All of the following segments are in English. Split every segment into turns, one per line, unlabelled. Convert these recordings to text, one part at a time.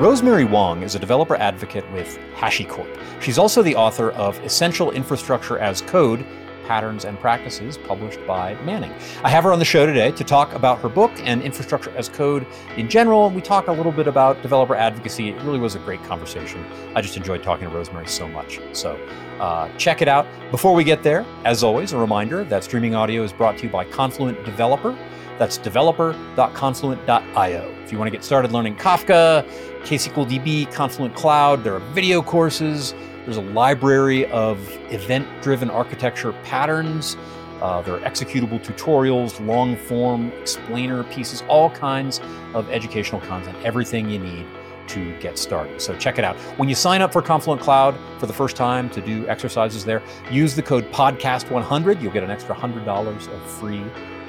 Rosemary Wang is a developer advocate with HashiCorp. She's also the author of Essential Infrastructure as Code Patterns and Practices, published by Manning. I have her on the show today to talk about her book and infrastructure as code in general. We talk a little bit about developer advocacy. It really was a great conversation. I just enjoyed talking to Rosemary so much. So uh, check it out. Before we get there, as always, a reminder that streaming audio is brought to you by Confluent Developer. That's developer.confluent.io. If you want to get started learning Kafka, KSQLDB, Confluent Cloud, there are video courses. There's a library of event driven architecture patterns. Uh, there are executable tutorials, long form explainer pieces, all kinds of educational content, everything you need to get started. So check it out. When you sign up for Confluent Cloud for the first time to do exercises there, use the code podcast100. You'll get an extra $100 of free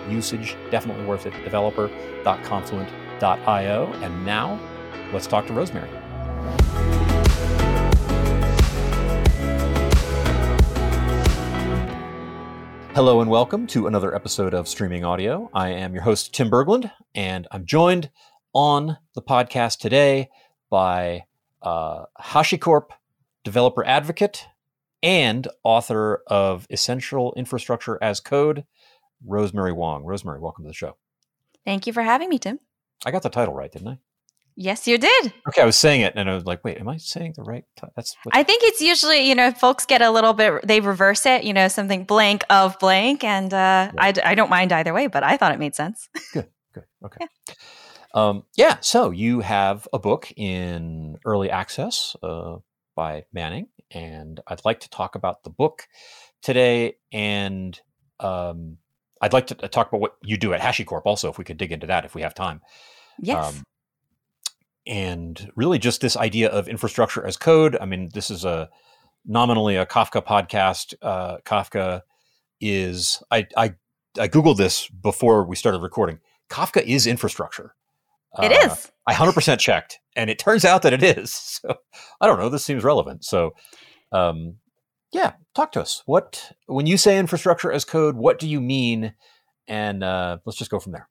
usage. Definitely worth it. Developer.confluent.io. And now, let's talk to Rosemary. Hello and welcome to another episode of Streaming Audio. I am your host, Tim Berglund, and I'm joined on the podcast today by uh, HashiCorp developer advocate and author of Essential Infrastructure as Code, Rosemary Wang. Rosemary, welcome to the show.
Thank you for having me, Tim.
I got the title right, didn't I?
Yes, you did.
Okay, I was saying it, and I was like, "Wait, am I saying the right?" T-? That's.
I think it's usually, you know, folks get a little bit, they reverse it, you know, something blank of blank, and uh, yeah. I, I don't mind either way, but I thought it made sense.
good, good, okay. Yeah. Um, yeah. So you have a book in early access uh, by Manning, and I'd like to talk about the book today, and um, I'd like to talk about what you do at HashiCorp also, if we could dig into that if we have time.
Yes. Um,
and really just this idea of infrastructure as code. I mean, this is a nominally a Kafka podcast. Uh, Kafka is I, I I googled this before we started recording. Kafka is infrastructure.
It uh, is.
I hundred percent checked, and it turns out that it is. So I don't know. This seems relevant. So, um, yeah, talk to us. What when you say infrastructure as code, what do you mean? And uh, let's just go from there.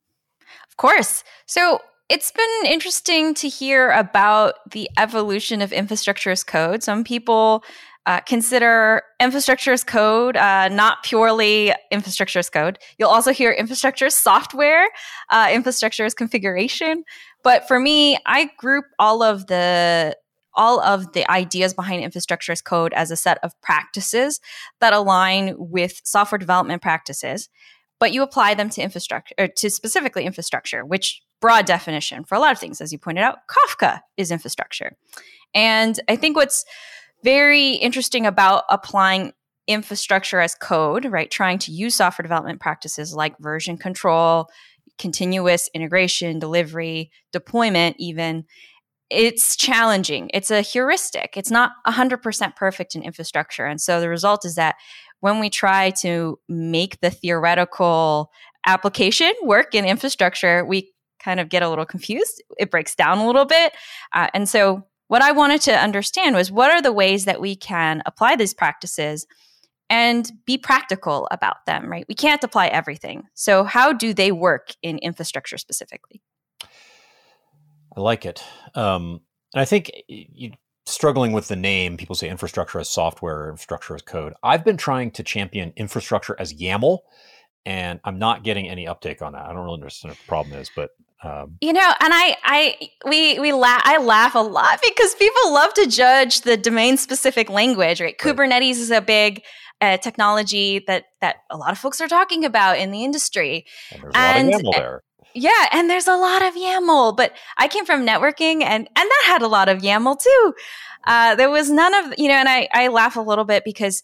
Of course. So it's been interesting to hear about the evolution of infrastructure as code. Some people uh, consider infrastructure as code uh, not purely infrastructure as code. You'll also hear infrastructure as software, uh, infrastructure as configuration. But for me, I group all of the all of the ideas behind infrastructure as code as a set of practices that align with software development practices but you apply them to infrastructure or to specifically infrastructure which broad definition for a lot of things. As you pointed out, Kafka is infrastructure. And I think what's very interesting about applying infrastructure as code, right? Trying to use software development practices like version control, continuous integration, delivery, deployment, even. It's challenging. It's a heuristic. It's not 100% perfect in infrastructure. And so the result is that when we try to make the theoretical application work in infrastructure, we kind of get a little confused. It breaks down a little bit. Uh, and so, what I wanted to understand was what are the ways that we can apply these practices and be practical about them, right? We can't apply everything. So, how do they work in infrastructure specifically?
I like it. Um, and I think you, struggling with the name, people say infrastructure as software, infrastructure as code. I've been trying to champion infrastructure as YAML and I'm not getting any uptake on that. I don't really understand what the problem is, but um,
you know, and I, I, we, we laugh. I laugh a lot because people love to judge the domain specific language. Right? right. Kubernetes is a big uh, technology that that a lot of folks are talking about in the industry.
And there's a and, lot of YAML there.
Yeah, and there's a lot of YAML, but I came from networking, and and that had a lot of YAML too. Uh, there was none of you know, and I I laugh a little bit because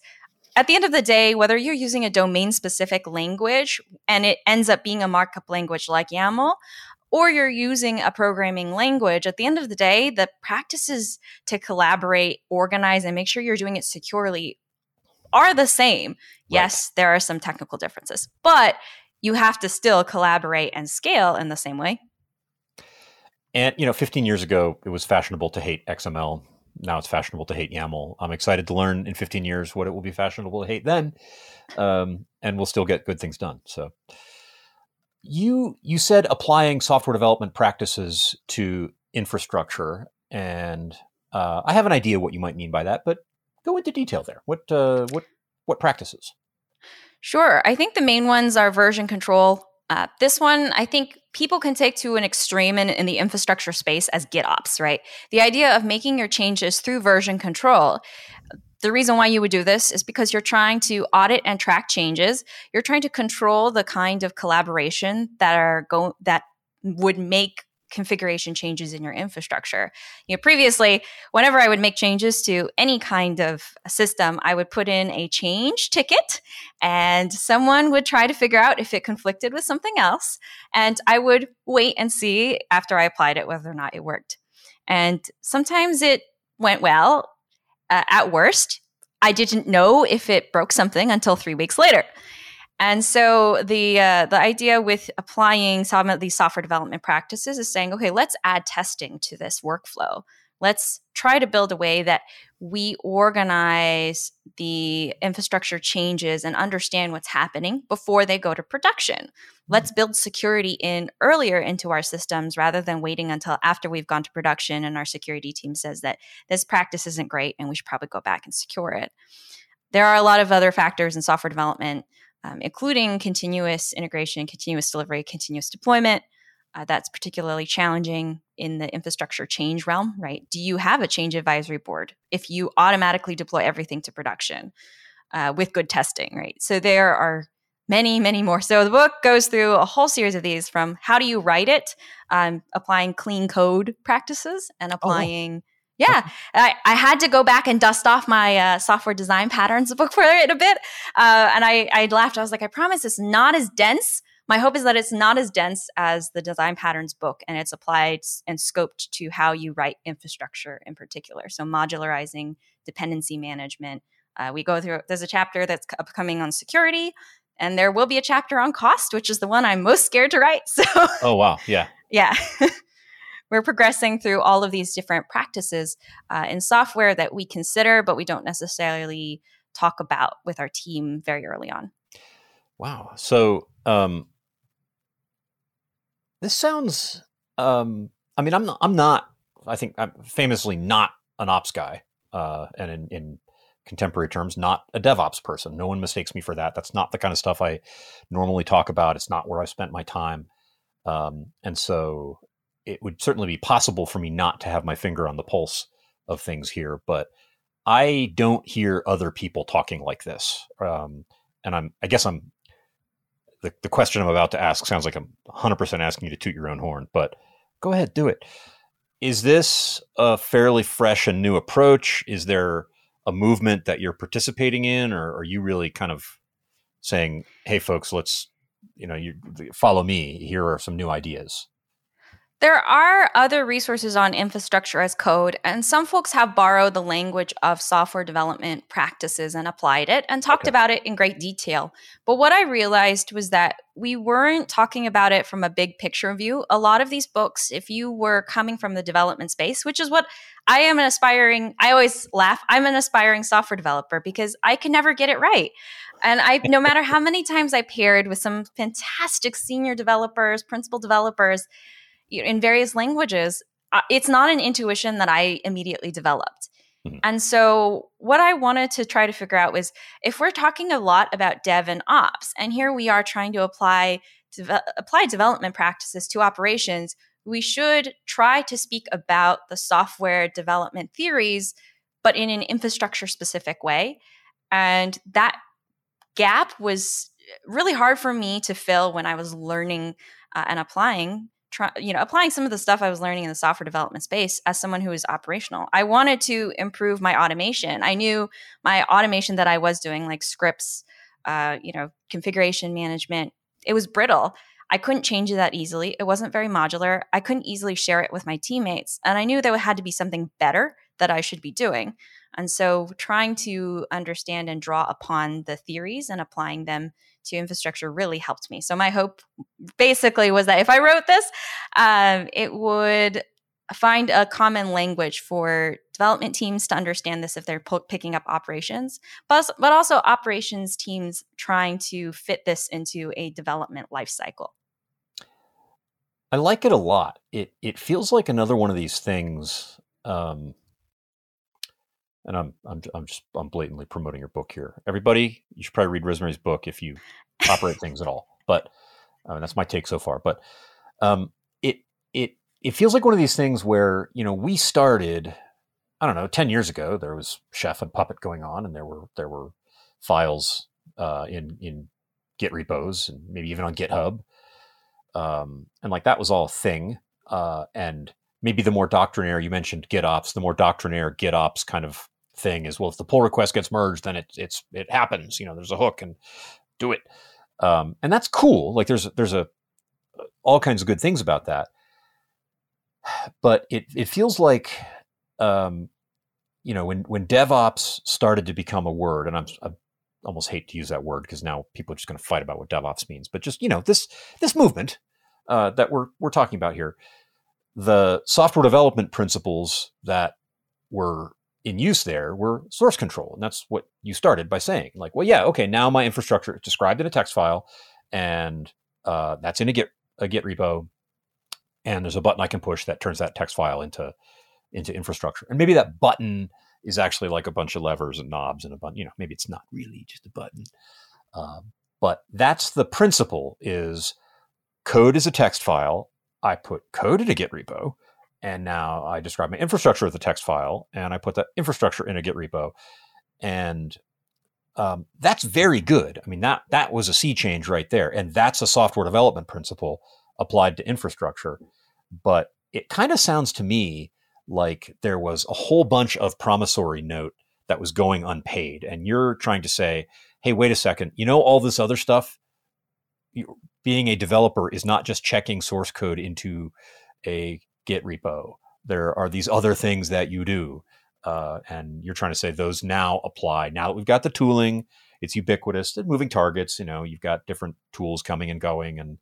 at the end of the day, whether you're using a domain specific language and it ends up being a markup language like YAML, or you're using a programming language, at the end of the day, the practices to collaborate, organize, and make sure you're doing it securely are the same. Right. Yes, there are some technical differences, but you have to still collaborate and scale in the same way.
And, you know, 15 years ago, it was fashionable to hate XML now it's fashionable to hate YAML. I'm excited to learn in 15 years what it will be fashionable to hate then, um, and we'll still get good things done. So, you you said applying software development practices to infrastructure, and uh, I have an idea what you might mean by that, but go into detail there. What uh, what what practices?
Sure. I think the main ones are version control. Uh, this one, I think people can take to an extreme in, in the infrastructure space as GitOps, right? The idea of making your changes through version control. The reason why you would do this is because you're trying to audit and track changes. You're trying to control the kind of collaboration that are go that would make configuration changes in your infrastructure. You know, previously, whenever I would make changes to any kind of system, I would put in a change ticket and someone would try to figure out if it conflicted with something else. And I would wait and see after I applied it whether or not it worked. And sometimes it went well. Uh, at worst, I didn't know if it broke something until three weeks later. And so the uh, the idea with applying some of these software development practices is saying, okay, let's add testing to this workflow. Let's try to build a way that we organize the infrastructure changes and understand what's happening before they go to production. Let's build security in earlier into our systems rather than waiting until after we've gone to production and our security team says that this practice isn't great and we should probably go back and secure it. There are a lot of other factors in software development um, including continuous integration, continuous delivery, continuous deployment. Uh, that's particularly challenging in the infrastructure change realm, right? Do you have a change advisory board if you automatically deploy everything to production uh, with good testing, right? So there are many, many more. So the book goes through a whole series of these from how do you write it, um, applying clean code practices, and oh, applying. Oh yeah, I, I had to go back and dust off my uh, software design patterns book for it a bit. Uh, and I, I laughed. I was like, I promise it's not as dense. My hope is that it's not as dense as the design patterns book and it's applied and scoped to how you write infrastructure in particular. So, modularizing, dependency management. Uh, we go through, there's a chapter that's upcoming on security, and there will be a chapter on cost, which is the one I'm most scared to write. So,
oh, wow. Yeah.
yeah we're progressing through all of these different practices uh, in software that we consider, but we don't necessarily talk about with our team very early on.
Wow. So um, this sounds. Um, I mean, I'm not. I'm not. I think I'm famously not an ops guy, uh, and in, in contemporary terms, not a DevOps person. No one mistakes me for that. That's not the kind of stuff I normally talk about. It's not where I spent my time. Um, and so it would certainly be possible for me not to have my finger on the pulse of things here, but I don't hear other people talking like this. Um, and I'm, I guess I'm, the, the question I'm about to ask sounds like I'm 100% asking you to toot your own horn, but go ahead, do it. Is this a fairly fresh and new approach? Is there a movement that you're participating in, or are you really kind of saying, hey, folks, let's, you know, you follow me. Here are some new ideas?
There are other resources on infrastructure as code, and some folks have borrowed the language of software development practices and applied it and talked okay. about it in great detail. But what I realized was that we weren't talking about it from a big picture view. A lot of these books, if you were coming from the development space, which is what I am an aspiring, I always laugh, I'm an aspiring software developer because I can never get it right. And I, no matter how many times I paired with some fantastic senior developers, principal developers, in various languages, uh, it's not an intuition that I immediately developed. Mm-hmm. And so, what I wanted to try to figure out was if we're talking a lot about dev and ops, and here we are trying to apply de- apply development practices to operations, we should try to speak about the software development theories, but in an infrastructure specific way. And that gap was really hard for me to fill when I was learning uh, and applying try, you know, applying some of the stuff I was learning in the software development space as someone who is operational. I wanted to improve my automation. I knew my automation that I was doing, like scripts, uh, you know, configuration management, it was brittle. I couldn't change it that easily. It wasn't very modular. I couldn't easily share it with my teammates. And I knew there had to be something better that I should be doing. And so trying to understand and draw upon the theories and applying them to infrastructure really helped me. So my hope basically was that if I wrote this, um, it would find a common language for development teams to understand this if they're p- picking up operations, but, but also operations teams trying to fit this into a development lifecycle.
I like it a lot. It it feels like another one of these things um, and I'm I'm I'm just I'm blatantly promoting your book here. Everybody, you should probably read Rosemary's book if you operate things at all. But uh, that's my take so far. But um, it it it feels like one of these things where you know we started. I don't know. Ten years ago, there was Chef and Puppet going on, and there were there were files uh, in in Git repos and maybe even on GitHub, um, and like that was all a thing. Uh, and maybe the more doctrinaire you mentioned GitOps, the more doctrinaire GitOps kind of thing is well if the pull request gets merged then it it's it happens you know there's a hook and do it. Um, and that's cool like there's there's a all kinds of good things about that. But it it feels like um, you know when when DevOps started to become a word and I'm, I almost hate to use that word because now people are just going to fight about what DevOps means but just you know this this movement uh, that we're we're talking about here the software development principles that were in use there were source control. And that's what you started by saying, like, well, yeah, okay, now my infrastructure is described in a text file, and uh, that's in a Git a Git repo, and there's a button I can push that turns that text file into into infrastructure. And maybe that button is actually like a bunch of levers and knobs and a button. You know, maybe it's not really just a button. Uh, but that's the principle: is code is a text file. I put code in a Git repo and now I describe my infrastructure as a text file, and I put that infrastructure in a Git repo, and um, that's very good. I mean that that was a sea change right there, and that's a software development principle applied to infrastructure. But it kind of sounds to me like there was a whole bunch of promissory note that was going unpaid, and you're trying to say, "Hey, wait a second, you know all this other stuff." being a developer is not just checking source code into a Git repo. There are these other things that you do. Uh, and you're trying to say those now apply. Now that we've got the tooling, it's ubiquitous. And moving targets, you know, you've got different tools coming and going, and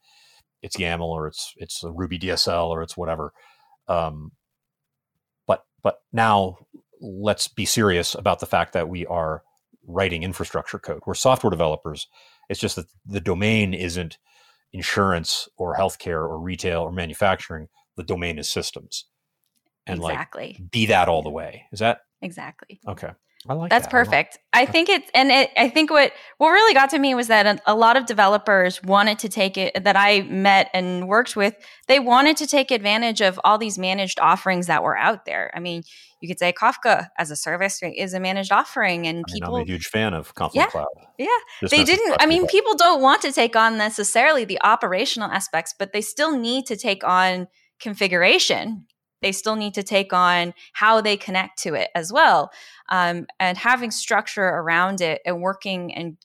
it's YAML or it's it's a Ruby DSL or it's whatever. Um, but but now let's be serious about the fact that we are writing infrastructure code. We're software developers. It's just that the domain isn't insurance or healthcare or retail or manufacturing the domain is systems and exactly. like be that all the way. Is that
exactly
okay? I like
that's
that.
perfect. I, I think it's and it, I think what what really got to me was that a, a, lot of developers wanted to take it that I met and worked with. They wanted to take advantage of all these managed offerings that were out there. I mean, you could say Kafka as a service is a managed offering, and people.
I am a huge fan of Confluent
yeah,
Cloud.
Yeah, Just they didn't. I mean, people don't want to take on necessarily the operational aspects, but they still need to take on configuration they still need to take on how they connect to it as well um, and having structure around it and working and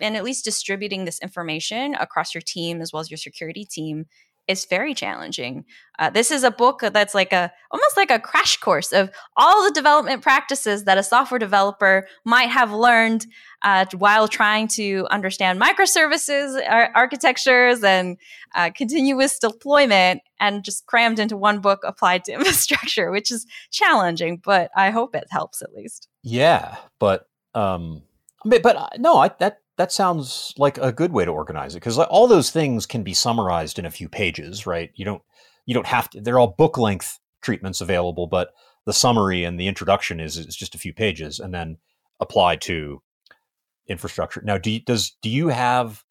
and at least distributing this information across your team as well as your security team is very challenging. Uh, this is a book that's like a almost like a crash course of all the development practices that a software developer might have learned uh, while trying to understand microservices ar- architectures and uh, continuous deployment, and just crammed into one book applied to infrastructure, which is challenging. But I hope it helps at least.
Yeah, but um, but uh, no, I that that sounds like a good way to organize it because all those things can be summarized in a few pages, right? You don't you don't have to. They're all book length treatments available, but the summary and the introduction is is just a few pages, and then applied to infrastructure. Now, do you, does do you have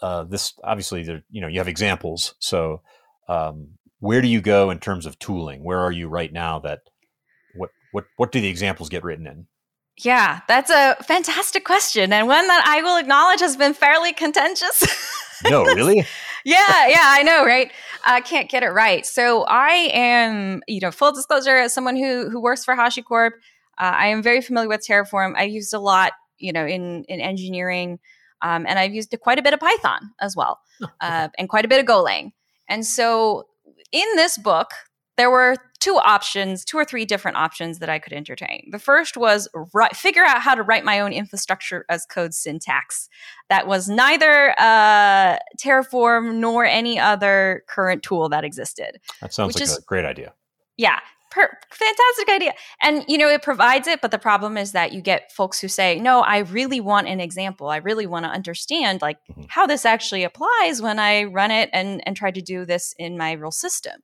uh, this? Obviously, there, you know you have examples. So, um, where do you go in terms of tooling? Where are you right now? That what what what do the examples get written in?
Yeah, that's a fantastic question and one that I will acknowledge has been fairly contentious.
no, really?
yeah, yeah, I know, right? I can't get it right. So I am, you know, full disclosure, as someone who who works for HashiCorp, uh, I am very familiar with Terraform. I used a lot, you know, in in engineering, um, and I've used quite a bit of Python as well, oh, okay. uh, and quite a bit of Golang. And so, in this book, there were two options, two or three different options that I could entertain. The first was write, figure out how to write my own infrastructure as code syntax. That was neither uh, Terraform nor any other current tool that existed.
That sounds like is, a great idea.
Yeah, Per- fantastic idea. And you know, it provides it, but the problem is that you get folks who say, "No, I really want an example. I really want to understand like mm-hmm. how this actually applies when I run it and and try to do this in my real system."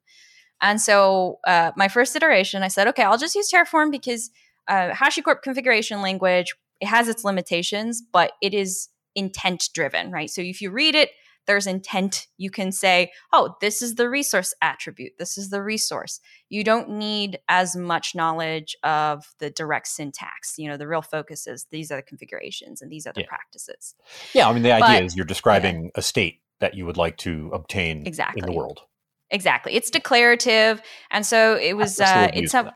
And so uh, my first iteration, I said, okay, I'll just use Terraform because uh, HashiCorp configuration language, it has its limitations, but it is intent driven, right? So if you read it, there's intent. You can say, oh, this is the resource attribute. This is the resource. You don't need as much knowledge of the direct syntax. You know, the real focus is these are the configurations and these are the yeah. practices.
Yeah. I mean, the idea but, is you're describing yeah. a state that you would like to obtain
exactly.
in the world.
Exactly. It's declarative. And so it was, uh, it's a,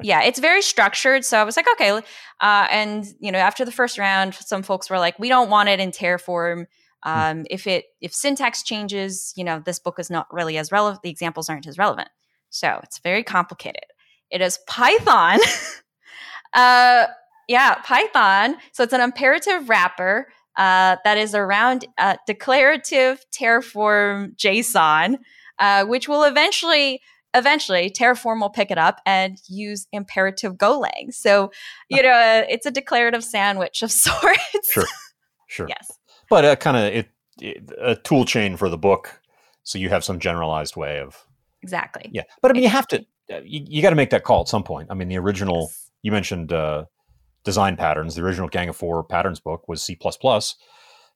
yeah, it's very structured. So I was like, okay. Uh, and, you know, after the first round, some folks were like, we don't want it in Terraform. Hmm. Um, if it, if syntax changes, you know, this book is not really as relevant. The examples aren't as relevant. So it's very complicated. It is Python. uh, yeah, Python. So it's an imperative wrapper uh, that is around uh, declarative Terraform JSON uh, which will eventually eventually Terraform will pick it up and use imperative Golang. So, you know, uh, it's a declarative sandwich of sorts.
Sure, sure.
yes,
but a kind of it, it, a tool chain for the book, so you have some generalized way of
exactly.
Yeah, but I mean, you have to uh, you, you got to make that call at some point. I mean, the original yes. you mentioned uh, design patterns. The original Gang of Four patterns book was C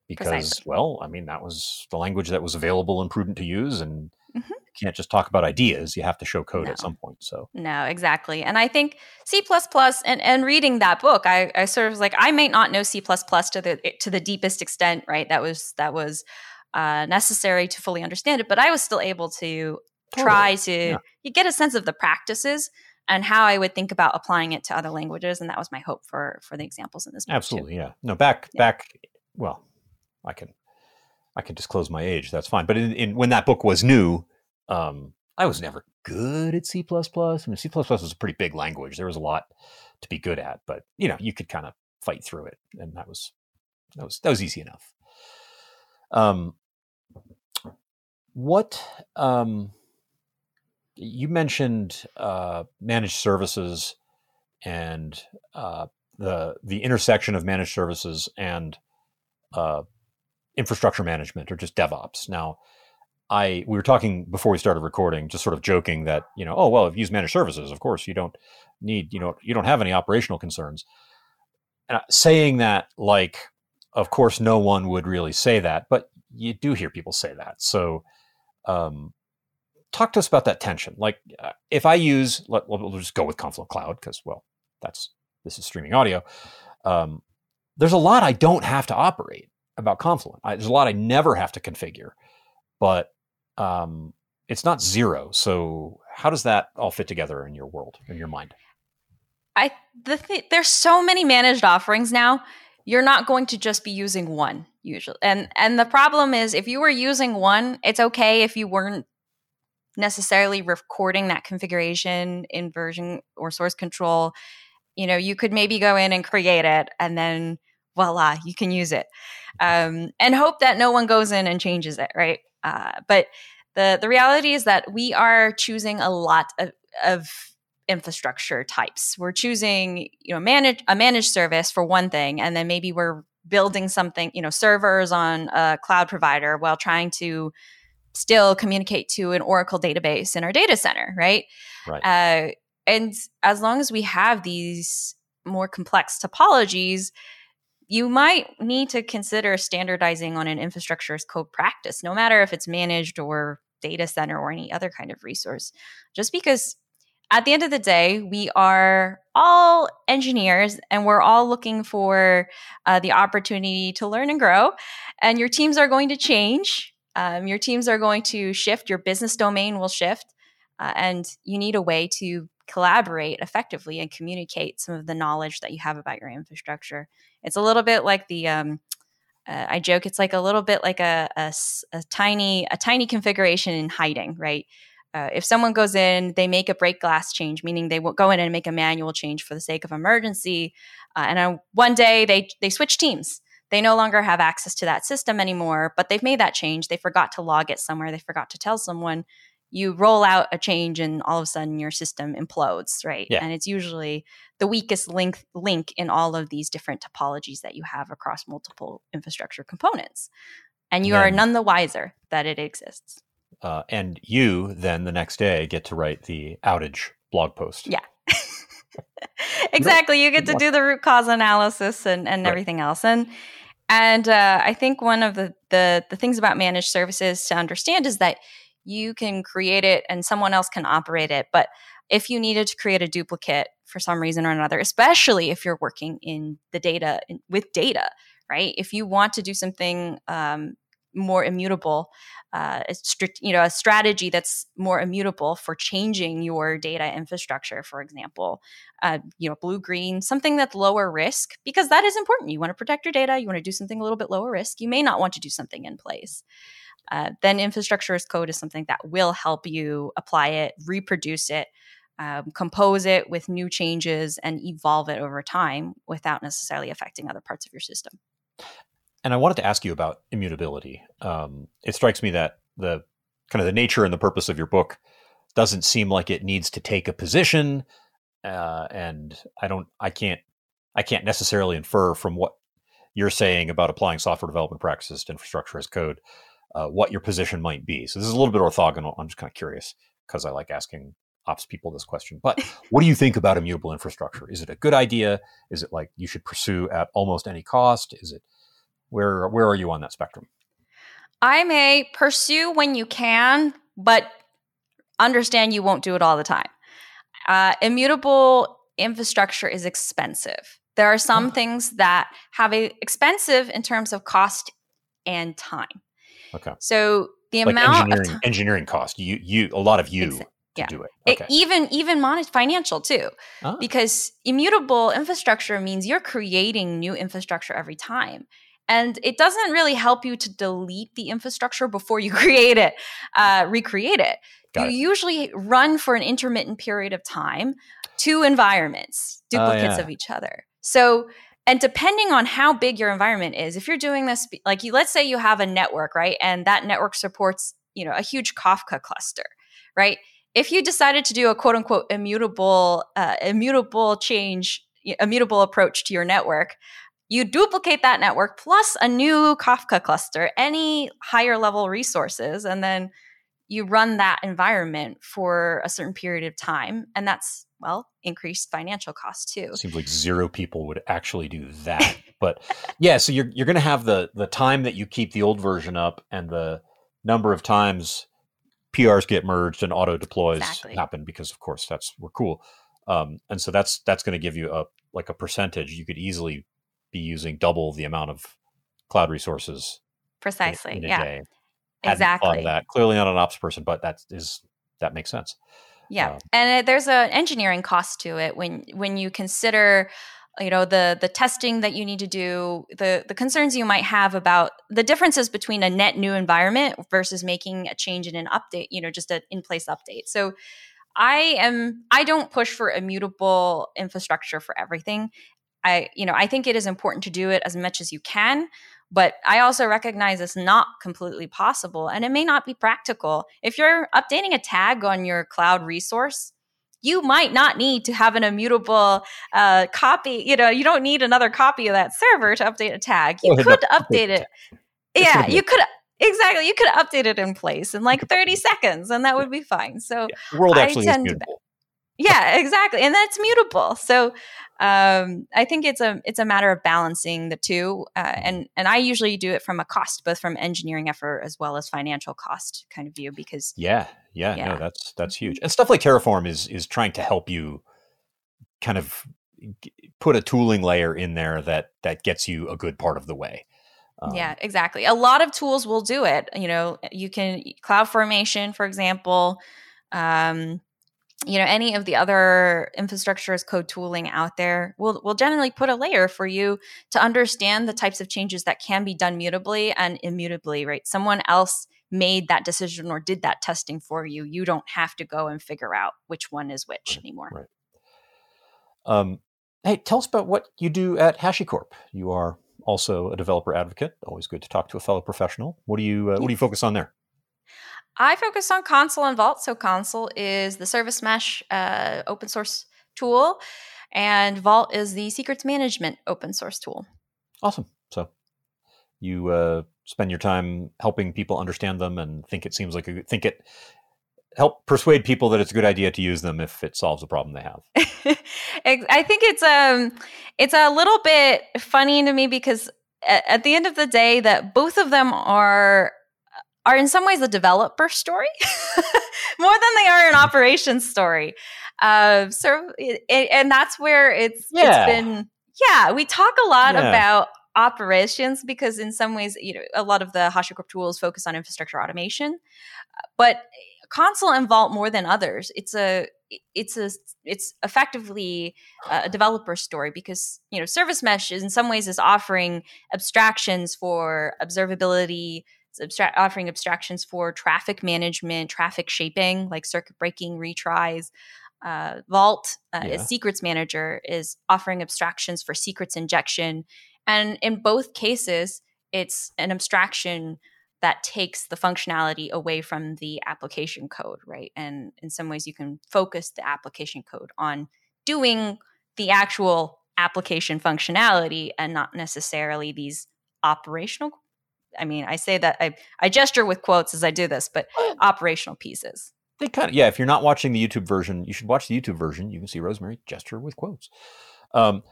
because, Precisely. well, I mean, that was the language that was available and prudent to use, and Mm-hmm. You can't just talk about ideas. You have to show code no. at some point. So
no, exactly. And I think C and and reading that book, I, I sort of was like, I may not know C to the to the deepest extent, right? That was that was uh, necessary to fully understand it, but I was still able to totally. try to yeah. you get a sense of the practices and how I would think about applying it to other languages, and that was my hope for for the examples in this.
Absolutely,
too.
yeah. No, back yeah. back. Well, I can I can disclose my age. That's fine. But in, in when that book was new, um, I was never good at C++. I mean, C++ was a pretty big language. There was a lot to be good at, but you know, you could kind of fight through it, and that was that was that was easy enough. Um, what um, you mentioned uh, managed services and uh, the the intersection of managed services and uh, infrastructure management or just DevOps. Now, I we were talking before we started recording, just sort of joking that you know, oh well, if you use managed services, of course you don't need you know you don't have any operational concerns. And saying that like, of course, no one would really say that, but you do hear people say that. So, um, talk to us about that tension. Like, uh, if I use, let, we'll just go with Confluent Cloud because well, that's this is streaming audio. Um, there's a lot I don't have to operate about Confluent. I, there's a lot I never have to configure, but um, it's not zero. So how does that all fit together in your world, in your mind?
I the th- there's so many managed offerings now. You're not going to just be using one usually, and and the problem is if you were using one, it's okay if you weren't necessarily recording that configuration in version or source control. You know, you could maybe go in and create it, and then voila, you can use it, um, and hope that no one goes in and changes it, right? Uh, but the the reality is that we are choosing a lot of, of infrastructure types. We're choosing, you know, manage a managed service for one thing, and then maybe we're building something, you know, servers on a cloud provider while trying to still communicate to an Oracle database in our data center, right?
Right.
Uh, and as long as we have these more complex topologies, you might need to consider standardizing on an infrastructure as code practice, no matter if it's managed or data center or any other kind of resource. Just because at the end of the day, we are all engineers and we're all looking for uh, the opportunity to learn and grow. And your teams are going to change. Um, your teams are going to shift. Your business domain will shift. Uh, and you need a way to collaborate effectively and communicate some of the knowledge that you have about your infrastructure. It's a little bit like the um, uh, I joke it's like a little bit like a, a, a tiny a tiny configuration in hiding, right? Uh, if someone goes in, they make a break glass change, meaning they will go in and make a manual change for the sake of emergency, uh, and on one day they they switch teams. They no longer have access to that system anymore, but they've made that change. They forgot to log it somewhere. They forgot to tell someone you roll out a change and all of a sudden your system implodes, right?
Yeah.
And it's usually the weakest link link in all of these different topologies that you have across multiple infrastructure components. And you are none the wiser that it exists.
Uh, and you then the next day get to write the outage blog post.
Yeah. exactly. You get to do the root cause analysis and, and right. everything else. And and uh, I think one of the, the the things about managed services to understand is that you can create it and someone else can operate it. But if you needed to create a duplicate for some reason or another, especially if you're working in the data in, with data, right? If you want to do something um, more immutable, uh, strict, you know, a strategy that's more immutable for changing your data infrastructure, for example, uh, you know, blue green, something that's lower risk because that is important. You want to protect your data. You want to do something a little bit lower risk. You may not want to do something in place. Uh, then infrastructure as code is something that will help you apply it, reproduce it, um, compose it with new changes, and evolve it over time without necessarily affecting other parts of your system.
And I wanted to ask you about immutability. Um, it strikes me that the kind of the nature and the purpose of your book doesn't seem like it needs to take a position, uh, and I don't, I can't, I can't necessarily infer from what you're saying about applying software development practices to infrastructure as code uh, what your position might be. So this is a little bit orthogonal. I'm just kind of curious because I like asking ops people this question. But what do you think about immutable infrastructure? Is it a good idea? Is it like you should pursue at almost any cost? Is it where where are you on that spectrum?
I may pursue when you can, but understand you won't do it all the time. Uh, immutable infrastructure is expensive. There are some things that have a expensive in terms of cost and time.
Okay.
So the
like
amount
engineering, of engineering cost, you you a lot of you Exa- yeah. do it.
Okay. it. Even even mon- financial too, ah. because immutable infrastructure means you're creating new infrastructure every time. And it doesn't really help you to delete the infrastructure before you create it, uh, recreate it. Got you it. usually run for an intermittent period of time, two environments, duplicates uh, yeah. of each other. So and depending on how big your environment is if you're doing this like you let's say you have a network right? And that network supports you know a huge kafka cluster right? If you decided to do a quote unquote immutable uh, immutable change immutable approach to your network you duplicate that network plus a new kafka cluster any higher level resources and then you run that environment for a certain period of time and that's well increased financial costs too
seems like zero people would actually do that but yeah so you're you're going to have the the time that you keep the old version up and the number of times prs get merged and auto deploys exactly. happen because of course that's we're cool um, and so that's that's going to give you a like a percentage you could easily be using double the amount of cloud resources
precisely
in, in
yeah
day
exactly
that. Clearly not an ops person, but that is that makes sense.
Yeah, uh, and there's an engineering cost to it when when you consider you know the the testing that you need to do the the concerns you might have about the differences between a net new environment versus making a change in an update you know just an in place update. So i am i don't push for immutable infrastructure for everything. I you know i think it is important to do it as much as you can but I also recognize it's not completely possible and it may not be practical. If you're updating a tag on your cloud resource, you might not need to have an immutable uh, copy. You know, you don't need another copy of that server to update a tag. You could update it. Yeah, you could exactly. You could update it in place in like 30 seconds, and that would be fine. So
yeah, world actually I tend to,
yeah, exactly, and that's mutable. So um, I think it's a it's a matter of balancing the two, uh, and and I usually do it from a cost, both from engineering effort as well as financial cost kind of view, because
yeah, yeah, yeah. no, that's that's huge, and stuff like Terraform is is trying to help you kind of put a tooling layer in there that that gets you a good part of the way.
Um, yeah, exactly. A lot of tools will do it. You know, you can CloudFormation, for example. Um, you know any of the other infrastructure as code tooling out there will will generally put a layer for you to understand the types of changes that can be done mutably and immutably right? Someone else made that decision or did that testing for you. You don't have to go and figure out which one is which
right,
anymore.
right. Um, hey tell us about what you do at hashicorp. You are also a developer advocate. Always good to talk to a fellow professional. What do you uh, what do you focus on there
I focus on Consul and Vault. So Consul is the service mesh uh, open source tool, and Vault is the secrets management open source tool.
Awesome. So you uh, spend your time helping people understand them and think it seems like a think it help persuade people that it's a good idea to use them if it solves a problem they have.
I think it's um it's a little bit funny to me because at, at the end of the day that both of them are are in some ways a developer story more than they are an operations story. Uh, so it, and that's where it's yeah. it's been yeah, we talk a lot yeah. about operations because in some ways, you know, a lot of the HashiCorp tools focus on infrastructure automation, but Consul and Vault more than others. It's a it's a it's effectively a developer story because you know service mesh is in some ways is offering abstractions for observability abstra- offering abstractions for traffic management traffic shaping like circuit breaking retries uh, vault uh, yeah. secrets manager is offering abstractions for secrets injection and in both cases it's an abstraction that takes the functionality away from the application code, right? And in some ways, you can focus the application code on doing the actual application functionality and not necessarily these operational. I mean, I say that I, I gesture with quotes as I do this, but operational pieces.
They kind of, yeah. If you're not watching the YouTube version, you should watch the YouTube version. You can see Rosemary gesture with quotes. Um,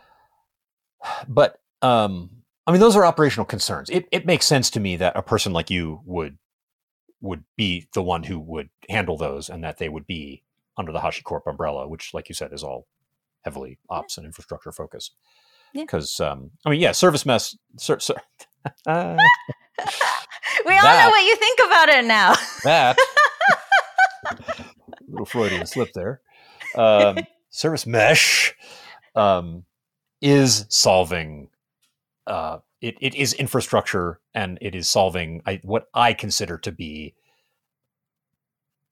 but um, I mean, those are operational concerns. It it makes sense to me that a person like you would would be the one who would handle those, and that they would be under the HashiCorp umbrella, which, like you said, is all heavily ops and infrastructure focused. Because yeah. um, I mean, yeah, service mesh. Ser, ser,
uh, we all that, know what you think about it now.
that little Freudian slip there. Um, service mesh um, is solving uh, it, it is infrastructure and it is solving I, what I consider to be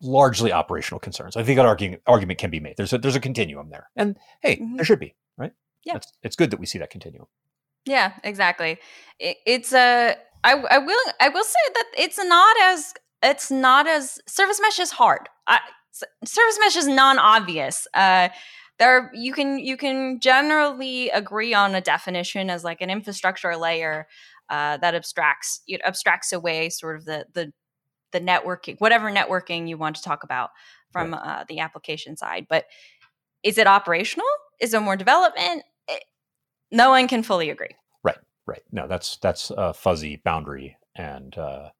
largely operational concerns. I think that argument argument can be made. There's a there's a continuum there, and hey, mm-hmm. there should be right. Yeah, it's, it's good that we see that continuum.
Yeah, exactly. It, it's a I, I will I will say that it's not as it's not as service mesh is hard. I, service mesh is non-obvious. Uh, there you can you can generally agree on a definition as like an infrastructure layer uh, that abstracts it abstracts away sort of the the the networking whatever networking you want to talk about from right. uh, the application side but is it operational is it more development it, no one can fully agree
right no that's that's a fuzzy boundary and uh,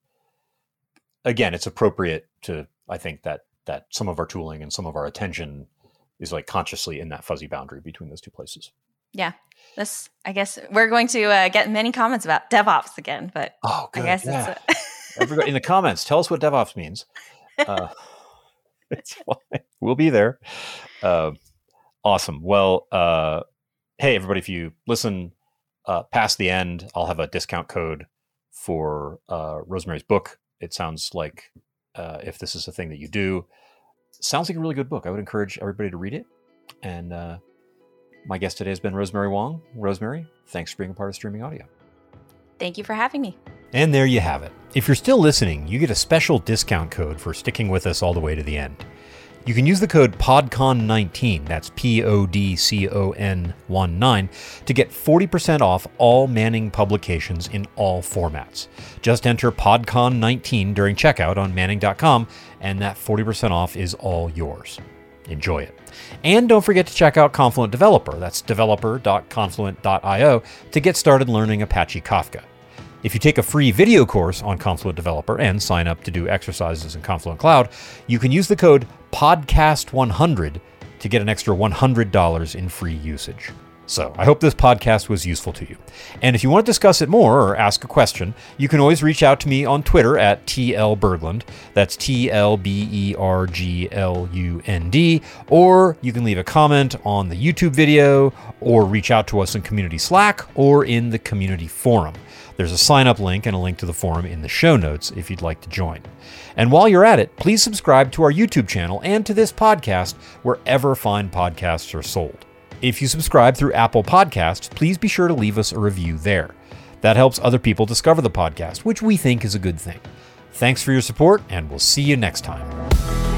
again it's appropriate to i think that that some of our tooling and some of our attention is like consciously in that fuzzy boundary between those two places.
Yeah. This, I guess, we're going to uh, get many comments about DevOps again, but oh, good. I guess yeah.
it's a- everybody in the comments. Tell us what DevOps means. Uh, it's fine. We'll be there. Uh, awesome. Well, uh, hey everybody, if you listen uh, past the end, I'll have a discount code for uh, Rosemary's book. It sounds like uh, if this is a thing that you do, sounds like a really good book. I would encourage everybody to read it. And uh, my guest today has been Rosemary Wang. Rosemary, thanks for being a part of Streaming Audio.
Thank you for having me.
And there you have it. If you're still listening, you get a special discount code for sticking with us all the way to the end. You can use the code PODCON19, that's P O D C O N 1 9, to get 40% off all Manning publications in all formats. Just enter PODCON19 during checkout on Manning.com, and that 40% off is all yours. Enjoy it. And don't forget to check out Confluent Developer, that's developer.confluent.io, to get started learning Apache Kafka. If you take a free video course on Confluent Developer and sign up to do exercises in Confluent Cloud, you can use the code PODCAST100 to get an extra $100 in free usage. So, I hope this podcast was useful to you. And if you want to discuss it more or ask a question, you can always reach out to me on Twitter at TL Berglund. That's T L B E R G L U N D. Or you can leave a comment on the YouTube video, or reach out to us in Community Slack or in the community forum. There's a sign up link and a link to the forum in the show notes if you'd like to join. And while you're at it, please subscribe to our YouTube channel and to this podcast wherever fine podcasts are sold. If you subscribe through Apple Podcasts, please be sure to leave us a review there. That helps other people discover the podcast, which we think is a good thing. Thanks for your support, and we'll see you next time.